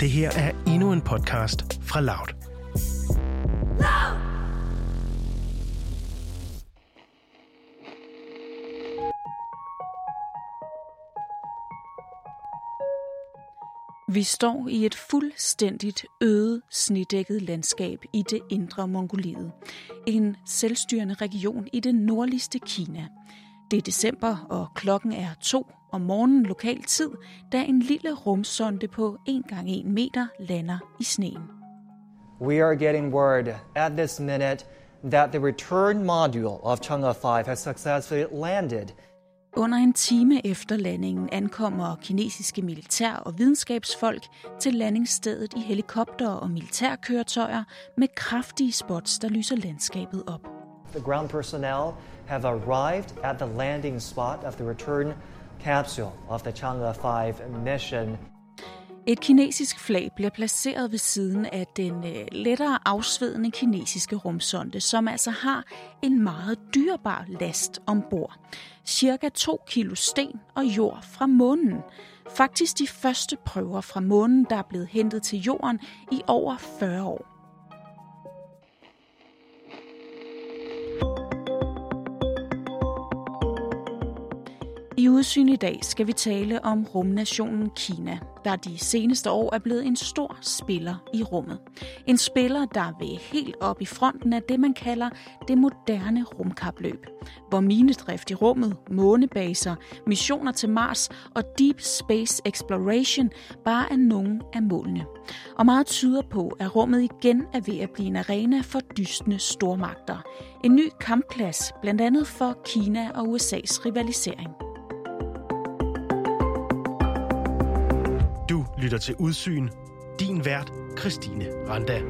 Det her er endnu en podcast fra Loud. Vi står i et fuldstændigt øde, snedækket landskab i det indre Mongoliet. En selvstyrende region i det nordligste Kina. Det er december, og klokken er to om morgenen lokal tid, da en lille rumsonde på 1 gange 1 meter lander i sneen. We are getting word at this minute that the return module of Chang'e 5 has successfully landed Under en time efter landingen ankommer kinesiske militær- og videnskabsfolk til landingsstedet i helikopter og militærkøretøjer med kraftige spots, der lyser landskabet op. The ground personnel have arrived at the landing spot of the return capsule of the Chang'e 5 mission. Et kinesisk flag bliver placeret ved siden af den øh, lettere afsvedende kinesiske rumsonde, som altså har en meget dyrbar last ombord. Cirka 2 kilo sten og jord fra månen. Faktisk de første prøver fra månen, der er blevet hentet til jorden i over 40 år. Udsyn i dag skal vi tale om rumnationen Kina, der de seneste år er blevet en stor spiller i rummet. En spiller, der vil helt op i fronten af det, man kalder det moderne rumkapløb, hvor minedrift i rummet, månebaser, missioner til Mars og Deep Space Exploration bare er nogle af målene. Og meget tyder på, at rummet igen er ved at blive en arena for dystende stormagter. En ny kampplads, blandt andet for Kina og USA's rivalisering. Lytter til Udsyn. Din vært, Christine Randa.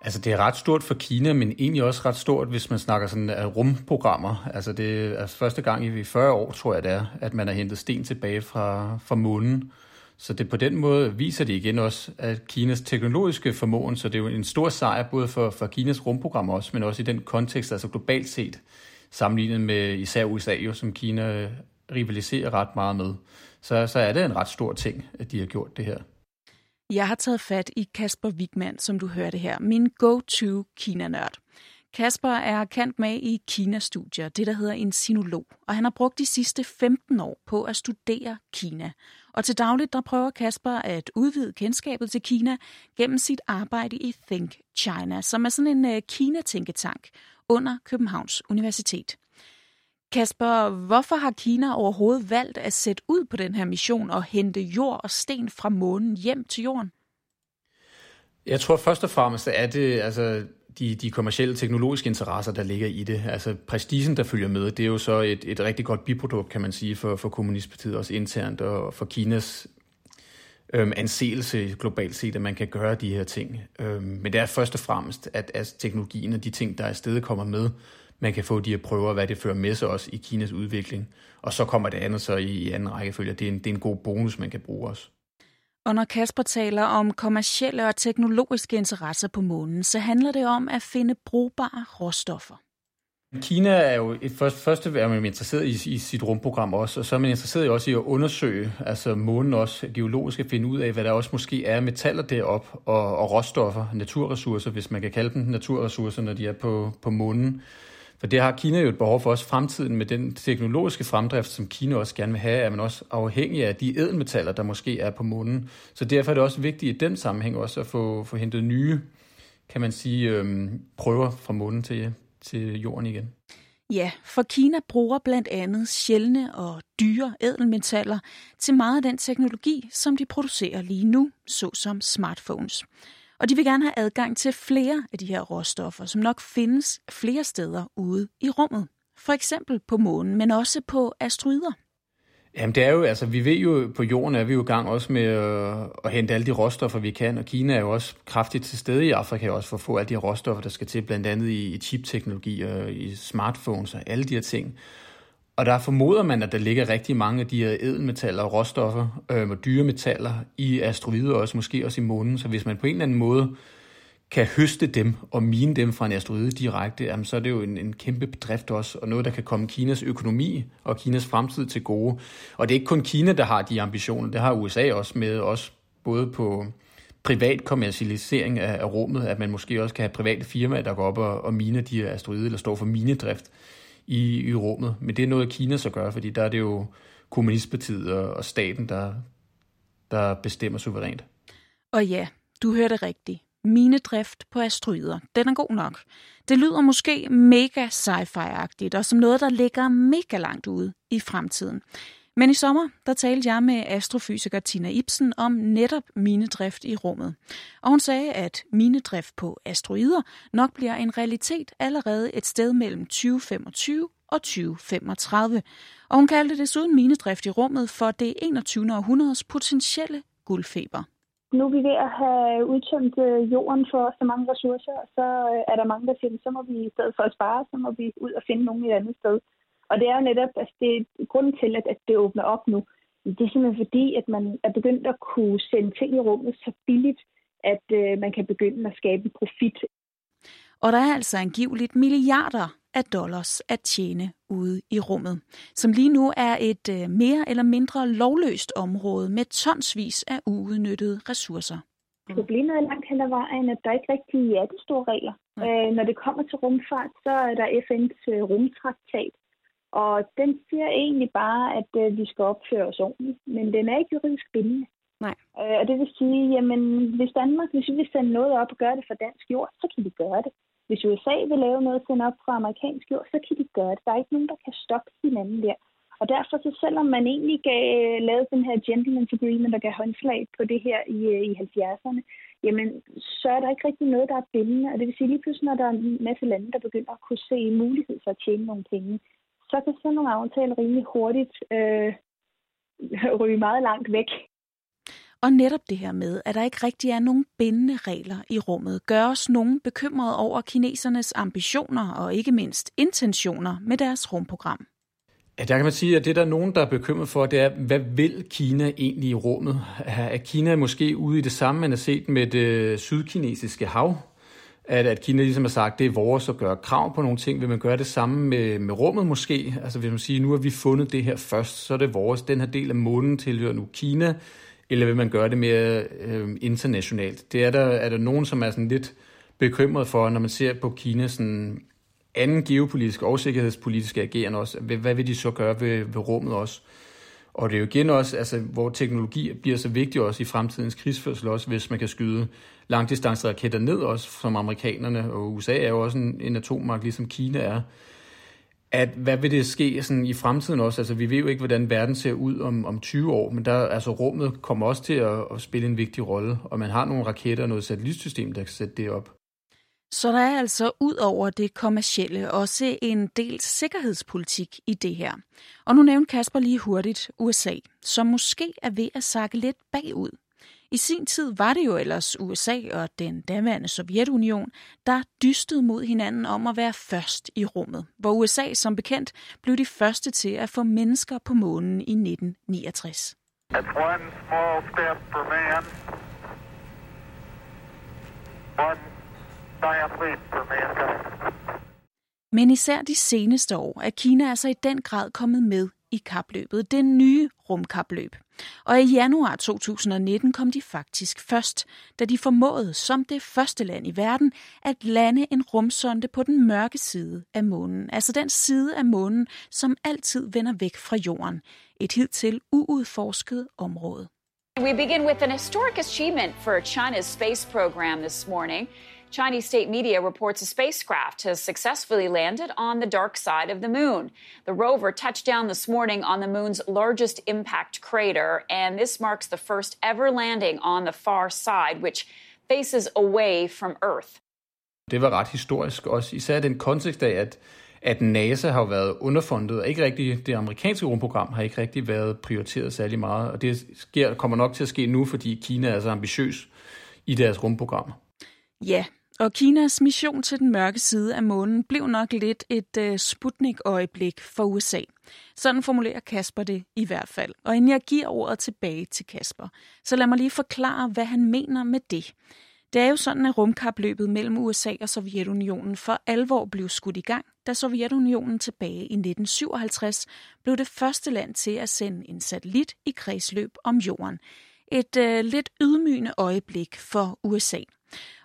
Altså det er ret stort for Kina, men egentlig også ret stort, hvis man snakker sådan af rumprogrammer. Altså det er altså første gang i 40 år, tror jeg det er, at man har hentet sten tilbage fra, fra månen. Så det på den måde viser det igen også, at Kinas teknologiske formåen, så det er jo en stor sejr både for, for Kinas rumprogram også, men også i den kontekst, altså globalt set, sammenlignet med især USA, jo, som Kina rivaliserer ret meget med. Så, så er det en ret stor ting, at de har gjort det her. Jeg har taget fat i Kasper Wigman, som du hørte her, min go-to Kina-nørd. Kasper er kendt med i Kina-studier, det der hedder en sinolog, og han har brugt de sidste 15 år på at studere Kina. Og til dagligt der prøver Kasper at udvide kendskabet til Kina gennem sit arbejde i Think China, som er sådan en øh, Kina-tænketank under Københavns Universitet. Kasper, hvorfor har Kina overhovedet valgt at sætte ud på den her mission og hente jord og sten fra månen hjem til jorden? Jeg tror først og fremmest, at det altså de, de kommercielle teknologiske interesser, der ligger i det. Altså prestigen, der følger med, det er jo så et, et rigtig godt biprodukt, kan man sige, for, for Kommunistpartiet også internt, og for Kinas øhm, anseelse globalt set, at man kan gøre de her ting. Øhm, men det er først og fremmest, at, at teknologien og de ting, der er stedet kommer med, man kan få de her prøver, hvad det fører med sig også i Kinas udvikling. Og så kommer det andet så i, i anden rækkefølge. Det er, en, det er en god bonus, man kan bruge også. Og når Kasper taler om kommercielle og teknologiske interesser på månen, så handler det om at finde brugbare råstoffer. Kina er jo et først, første er man interesseret i, i sit rumprogram også, og så er man interesseret også i at undersøge, altså månen også geologisk at finde ud af, hvad der også måske er metaller derop og, og råstoffer, naturressourcer, hvis man kan kalde dem naturressourcer, når de er på, på månen. For det har Kina jo et behov for også fremtiden med den teknologiske fremdrift, som Kina også gerne vil have, er man også afhængig af de edelmetaller, der måske er på månen. Så derfor er det også vigtigt i den sammenhæng også at få, få hentet nye, kan man sige, øhm, prøver fra månen til, til jorden igen. Ja, for Kina bruger blandt andet sjældne og dyre edelmetaller til meget af den teknologi, som de producerer lige nu, såsom smartphones. Og de vil gerne have adgang til flere af de her råstoffer, som nok findes flere steder ude i rummet. For eksempel på månen, men også på asteroider. Jamen det er jo, altså vi ved jo, på jorden er vi jo i gang også med at, at hente alle de råstoffer, vi kan, og Kina er jo også kraftigt til stede i Afrika også for at få alle de råstoffer, der skal til, blandt andet i, i chipteknologi og i smartphones og alle de her ting. Og der formoder man, at der ligger rigtig mange af de her edelmetaller øhm, og råstoffer øh, og dyre metaller i asteroider også, måske også i månen. Så hvis man på en eller anden måde kan høste dem og mine dem fra en asteroide direkte, jamen, så er det jo en, en kæmpe bedrift også, og noget, der kan komme Kinas økonomi og Kinas fremtid til gode. Og det er ikke kun Kina, der har de ambitioner, det har USA også med, også både på privat kommercialisering af, af rummet, at man måske også kan have private firmaer, der går op og, og miner de her asteroider, eller står for minedrift i, i rummet. Men det er noget, Kina så gør, fordi der er det jo kommunistpartiet og, og staten, der, der bestemmer suverænt. Og ja, du hørte rigtigt. Minedrift på asteroider. Den er god nok. Det lyder måske mega sci-fi-agtigt, og som noget, der ligger mega langt ude i fremtiden. Men i sommer, der talte jeg med astrofysiker Tina Ibsen om netop minedrift i rummet. Og hun sagde, at minedrift på asteroider nok bliver en realitet allerede et sted mellem 2025 og 2035. Og hun kaldte desuden minedrift i rummet for det 21. århundredes potentielle guldfeber. Nu er vi ved at have udtømt øh, jorden for så mange ressourcer, og så øh, er der mange, der siger, så må vi i stedet for at spare, så må vi ud og finde nogen et andet sted. Og det er jo netop, altså det er grunden til, at, at det åbner op nu. Det er simpelthen fordi, at man er begyndt at kunne sende ting i rummet så billigt, at øh, man kan begynde at skabe profit. Og der er altså angiveligt milliarder af dollars at tjene ude i rummet, som lige nu er et øh, mere eller mindre lovløst område med tonsvis af uudnyttede ressourcer. Problemet er langt hen ad vejen, at der ikke rigtig er de store regler. Øh, når det kommer til rumfart, så er der FN's øh, rumtraktat, og den siger egentlig bare, at øh, vi skal opføre os ordentligt, men den er ikke juridisk bindende. Nej. Øh, og det vil sige, jamen hvis Danmark, hvis vi vil sende noget op og gøre det for dansk jord, så kan vi gøre det. Hvis USA vil lave noget sende op fra amerikansk jord, så kan de gøre det. Der er ikke nogen, der kan stoppe hinanden der. Og derfor, så selvom man egentlig gav, lavede den her gentleman's agreement, der gav håndslag på det her i, i 70'erne, jamen, så er der ikke rigtig noget, der er bindende. Og det vil sige, lige pludselig, når der er en masse lande, der begynder at kunne se mulighed for at tjene nogle penge, så kan sådan nogle aftaler rimelig hurtigt øh, ryge meget langt væk. Og netop det her med, at der ikke rigtig er nogen bindende regler i rummet, gør os nogen bekymrede over kinesernes ambitioner og ikke mindst intentioner med deres rumprogram. Ja, der kan man sige, at det der er nogen, der er bekymret for, det er, hvad vil Kina egentlig i rummet? Er Kina måske ude i det samme, man har set med det sydkinesiske hav? At, at Kina ligesom har sagt, det er vores at gøre krav på nogle ting. Vil man gøre det samme med, med rummet måske? Altså hvis man siger, nu har vi fundet det her først, så er det vores. Den her del af månen tilhører nu Kina eller vil man gøre det mere øh, internationalt? Det er der, er der nogen, som er sådan lidt bekymret for, når man ser på Kina sådan anden geopolitisk og sikkerhedspolitiske agerende også. Hvad vil de så gøre ved, ved rummet også? Og det er jo igen også, altså, hvor teknologi bliver så vigtig også i fremtidens krigsførsel også, hvis man kan skyde langdistanceraketter ned også, som amerikanerne, og USA er jo også en, en atommagt, ligesom Kina er at hvad vil det ske sådan i fremtiden også? Altså, vi ved jo ikke, hvordan verden ser ud om, om 20 år, men der, altså, rummet kommer også til at, at spille en vigtig rolle, og man har nogle raketter og noget satellitsystem, der kan sætte det op. Så der er altså ud over det kommercielle også en del sikkerhedspolitik i det her. Og nu nævnte Kasper lige hurtigt USA, som måske er ved at sakke lidt bagud i sin tid var det jo ellers USA og den daværende Sovjetunion, der dystede mod hinanden om at være først i rummet, hvor USA som bekendt blev de første til at få mennesker på månen i 1969. Men især de seneste år er Kina altså i den grad kommet med i kapløbet, det nye rumkapløb. Og i januar 2019 kom de faktisk først, da de formåede som det første land i verden at lande en rumsonde på den mørke side af månen, altså den side af månen, som altid vender væk fra jorden, et hidtil uudforsket område. We begin with an historic achievement for China's space program this morning. Chinese state media reports a spacecraft has successfully landed on the dark side of the moon. The rover touched down this morning on the moon's largest impact crater, and this marks the first ever landing on the far side, which faces away from Earth. Det var ret historisk også, især den kontekst af, at, at NASA har været underfundet, og ikke rigtig, det amerikanske rumprogram har ikke rigtig været prioriteret særlig meget, og det sker, kommer nok til at ske nu, fordi Kina er så ambitiøs i deres rumprogram. Ja, og Kinas mission til den mørke side af månen blev nok lidt et uh, Sputnik-øjeblik for USA. Sådan formulerer Kasper det i hvert fald. Og inden jeg giver ordet tilbage til Kasper, så lad mig lige forklare, hvad han mener med det. Det er jo sådan, at rumkapløbet mellem USA og Sovjetunionen for alvor blev skudt i gang, da Sovjetunionen tilbage i 1957 blev det første land til at sende en satellit i kredsløb om jorden. Et øh, lidt ydmygende øjeblik for USA.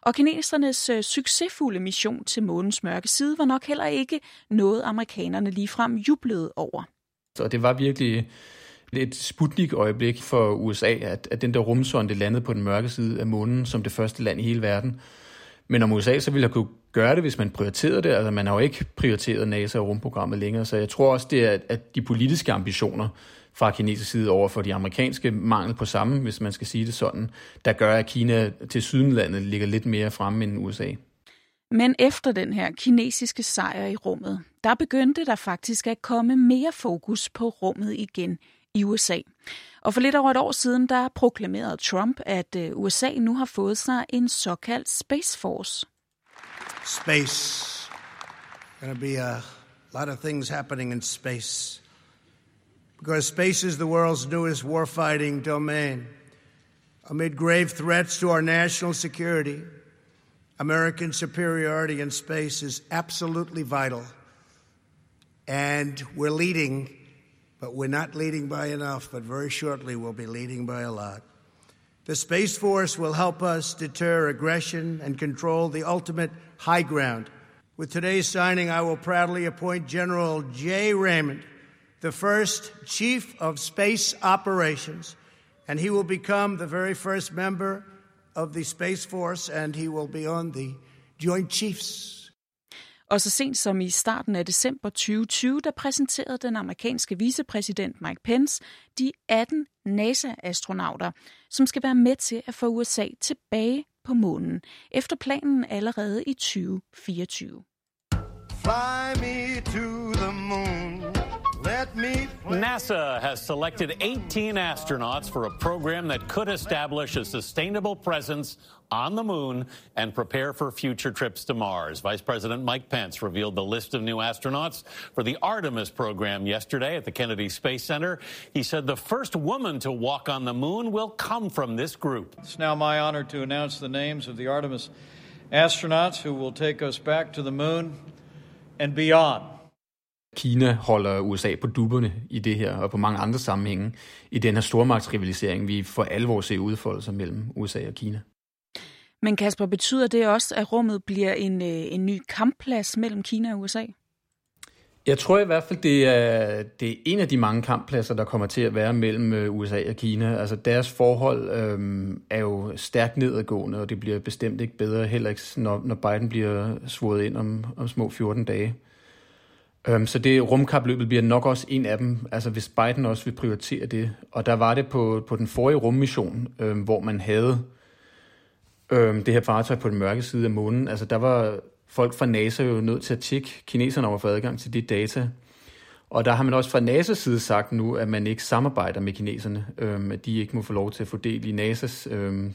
Og kinesernes øh, succesfulde mission til månens mørke side var nok heller ikke noget, amerikanerne ligefrem jublede over. Så det var virkelig et Sputnik-øjeblik for USA, at, at den der rumsonde landede på den mørke side af månen som det første land i hele verden. Men om USA så ville have kunne gøre det, hvis man prioriterede det. Altså man har jo ikke prioriteret NASA og rumprogrammet længere, så jeg tror også, det er, at de politiske ambitioner fra kinesisk side over for de amerikanske mangel på samme, hvis man skal sige det sådan, der gør, at Kina til sydenlandet ligger lidt mere fremme end USA. Men efter den her kinesiske sejr i rummet, der begyndte der faktisk at komme mere fokus på rummet igen i USA. Og for lidt over et år siden, der proklamerede Trump, at øh, USA nu har fået sig en såkaldt Space Force. Space. Gonna be a lot of things happening in space. Because space is the world's newest warfighting domain. Amid grave threats to our national security, American superiority in space is absolutely vital. And we're leading but we're not leading by enough, but very shortly we'll be leading by a lot. The Space Force will help us deter aggression and control the ultimate high ground. With today's signing, I will proudly appoint General J. Raymond, the first Chief of Space Operations, and he will become the very first member of the Space Force, and he will be on the Joint Chiefs Og så sent som i starten af december 2020, der præsenterede den amerikanske vicepræsident Mike Pence de 18 NASA-astronauter, som skal være med til at få USA tilbage på månen, efter planen allerede i 2024. Fly me to the moon. NASA has selected 18 astronauts for a program that could establish a sustainable presence on the moon and prepare for future trips to Mars. Vice President Mike Pence revealed the list of new astronauts for the Artemis program yesterday at the Kennedy Space Center. He said the first woman to walk on the moon will come from this group. It's now my honor to announce the names of the Artemis astronauts who will take us back to the moon and beyond. Kina holder USA på dupperne i det her, og på mange andre sammenhænge, i den her stormagtsrivalisering, vi for alvor ser udfolde sig mellem USA og Kina. Men Kasper, betyder det også, at rummet bliver en, øh, en ny kampplads mellem Kina og USA? Jeg tror i hvert fald, det er, det er en af de mange kamppladser, der kommer til at være mellem øh, USA og Kina. Altså deres forhold øhm, er jo stærkt nedadgående, og det bliver bestemt ikke bedre, heller ikke når, når Biden bliver svoret ind om, om små 14 dage. Øhm, så det rumkapløbet bliver nok også en af dem, altså hvis Biden også vil prioritere det. Og der var det på, på den forrige rummission, øhm, hvor man havde øhm, det her fartøj på den mørke side af månen. Altså der var folk fra NASA jo nødt til at tjekke kineserne over for adgang til de data. Og der har man også fra NASA's side sagt nu, at man ikke samarbejder med kineserne, øhm, at de ikke må få lov til at få del i NASA's øhm,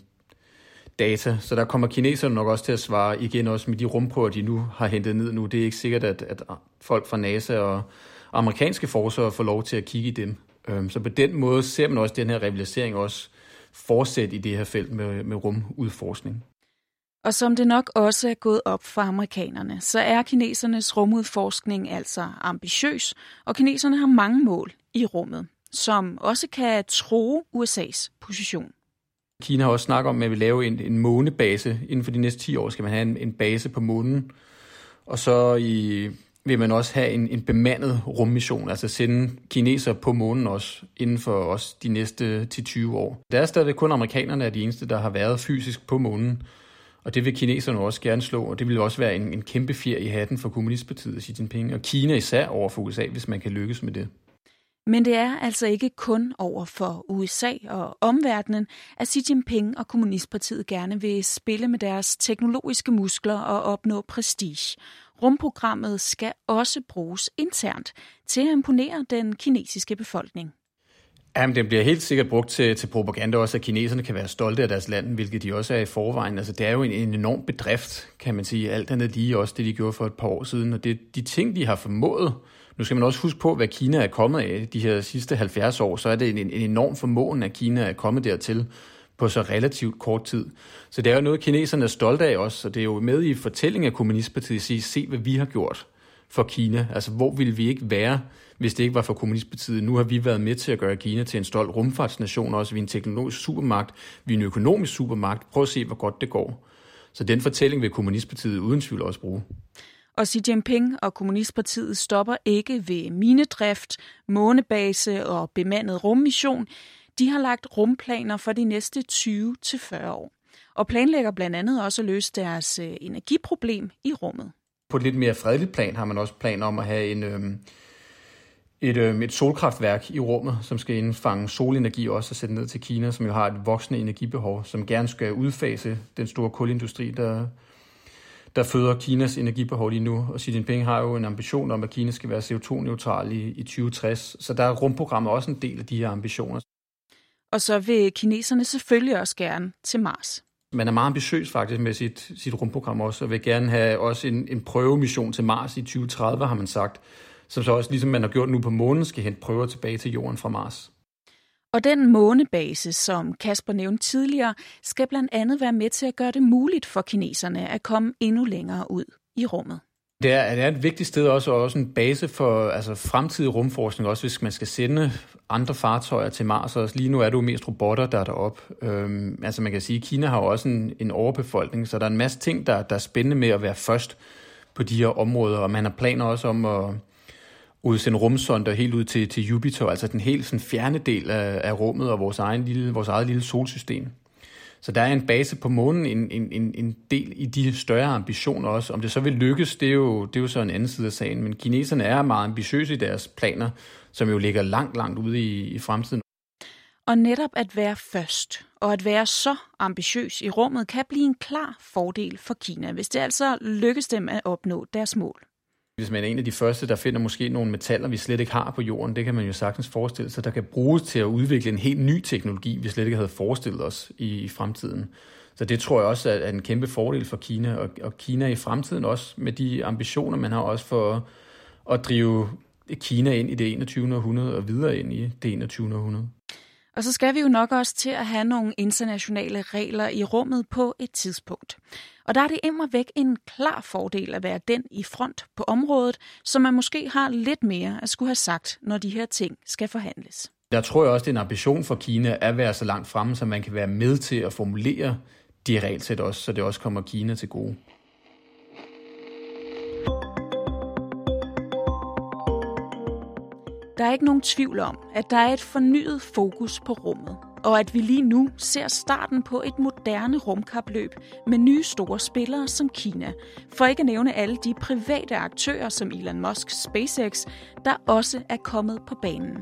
data. Så der kommer kineserne nok også til at svare igen også med de rumprøver, de nu har hentet ned nu. Det er ikke sikkert, at, at folk fra NASA og amerikanske forskere får lov til at kigge i dem. Øhm, så på den måde ser man også den her rivalisering også fortsætte i det her felt med, med rumudforskning. Og som det nok også er gået op for amerikanerne, så er kinesernes rumudforskning altså ambitiøs, og kineserne har mange mål i rummet, som også kan tro USA's position. Kina har også snakket om, at man vil lave en, en månebase. Inden for de næste 10 år skal man have en, en base på månen. Og så i, vil man også have en, en bemandet rummission, altså sende kinesere på månen også, inden for os de næste 10-20 år. Der er stadigvæk kun amerikanerne er de eneste, der har været fysisk på månen. Og det vil kineserne også gerne slå, og det vil også være en, en kæmpe fjer i hatten for Kommunistpartiet Xi Jinping, og Kina især over for USA, hvis man kan lykkes med det. Men det er altså ikke kun over for USA og omverdenen, at Xi Jinping og Kommunistpartiet gerne vil spille med deres teknologiske muskler og opnå prestige. Rumprogrammet skal også bruges internt til at imponere den kinesiske befolkning. Jamen, den bliver helt sikkert brugt til, til propaganda også, at kineserne kan være stolte af deres land, hvilket de også er i forvejen. Altså, det er jo en, en enorm bedrift, kan man sige. Alt andet lige også det, de gjorde for et par år siden. Og det, de ting, de har formået, nu skal man også huske på, hvad Kina er kommet af de her sidste 70 år, så er det en, en enorm formåen, at Kina er kommet dertil på så relativt kort tid. Så det er jo noget, kineserne er stolte af også, og det er jo med i fortællingen af Kommunistpartiet at sige, se hvad vi har gjort for Kina. Altså, hvor ville vi ikke være, hvis det ikke var for Kommunistpartiet? Nu har vi været med til at gøre Kina til en stolt rumfartsnation, også vi er en teknologisk supermagt, vi er en økonomisk supermagt. Prøv at se, hvor godt det går. Så den fortælling vil Kommunistpartiet uden tvivl også bruge. Og Xi Jinping og Kommunistpartiet stopper ikke ved minedrift, månebase og bemandet rummission. De har lagt rumplaner for de næste 20-40 år og planlægger blandt andet også at løse deres øh, energiproblem i rummet. På et lidt mere fredeligt plan har man også planer om at have en, øhm, et, øh, et solkraftværk i rummet, som skal indfange solenergi også og sætte ned til Kina, som jo har et voksende energibehov, som gerne skal udfase den store kulindustri, der, der føder Kinas energibehov lige nu. Og Xi Jinping har jo en ambition om, at Kina skal være CO2-neutral i, i 2060. Så der er rumprogrammet også en del af de her ambitioner. Og så vil kineserne selvfølgelig også gerne til Mars. Man er meget ambitiøs faktisk med sit, sit rumprogram også, og vil gerne have også en, en prøvemission til Mars i 2030, har man sagt, som så også, ligesom man har gjort nu på månen, skal hente prøver tilbage til jorden fra Mars. Og den månebase, som Kasper nævnte tidligere, skal blandt andet være med til at gøre det muligt for kineserne at komme endnu længere ud i rummet. Det er, det er et vigtigt sted også, og også en base for altså, fremtidig rumforskning, også hvis man skal sende andre fartøjer til Mars. Og lige nu er det jo mest robotter, der er deroppe. Øhm, altså man kan sige, at Kina har jo også en, en overbefolkning, så der er en masse ting, der, der er spændende med at være først på de her områder, og man har planer også om at udsende rumsonder helt ud til, til Jupiter, altså den helt sådan, fjerne del af, af rummet og vores, egen lille, vores eget lille solsystem. Så der er en base på månen, en, en, en del i de større ambitioner også. Om det så vil lykkes, det er, jo, det er jo så en anden side af sagen. Men kineserne er meget ambitiøse i deres planer, som jo ligger langt, langt ude i, i fremtiden. Og netop at være først og at være så ambitiøs i rummet kan blive en klar fordel for Kina, hvis det altså lykkes dem at opnå deres mål. Hvis man er en af de første, der finder måske nogle metaller, vi slet ikke har på jorden, det kan man jo sagtens forestille sig, der kan bruges til at udvikle en helt ny teknologi, vi slet ikke havde forestillet os i, i fremtiden. Så det tror jeg også er en kæmpe fordel for Kina, og, og Kina i fremtiden også med de ambitioner, man har også for at drive Kina ind i det 21. århundrede og videre ind i det 21. århundrede. Og så skal vi jo nok også til at have nogle internationale regler i rummet på et tidspunkt. Og der er det immer væk en klar fordel at være den i front på området, som man måske har lidt mere at skulle have sagt, når de her ting skal forhandles. Der tror jeg også, det er en ambition for Kina at være så langt fremme, så man kan være med til at formulere de regelsæt også, så det også kommer Kina til gode. Der er ikke nogen tvivl om, at der er et fornyet fokus på rummet, og at vi lige nu ser starten på et moderne rumkapløb med nye store spillere som Kina, for ikke at nævne alle de private aktører som Elon Musk SpaceX, der også er kommet på banen.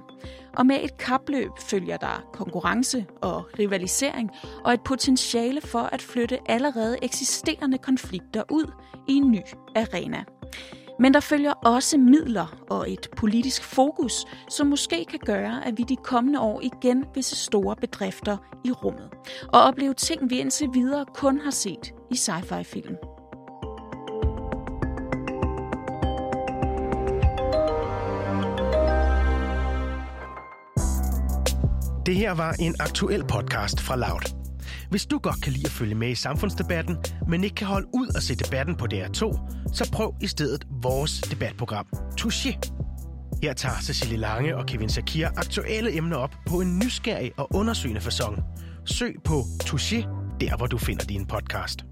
Og med et kapløb følger der konkurrence og rivalisering og et potentiale for at flytte allerede eksisterende konflikter ud i en ny arena. Men der følger også midler og et politisk fokus, som måske kan gøre, at vi de kommende år igen vil se store bedrifter i rummet. Og opleve ting, vi indtil videre kun har set i sci-fi-film. Det her var en aktuel podcast fra Loud. Hvis du godt kan lide at følge med i samfundsdebatten, men ikke kan holde ud og se debatten på DR2, så prøv i stedet vores debatprogram, Touché. Her tager Cecilie Lange og Kevin Sakir aktuelle emner op på en nysgerrig og undersøgende façon. Søg på Touché, der hvor du finder din podcast.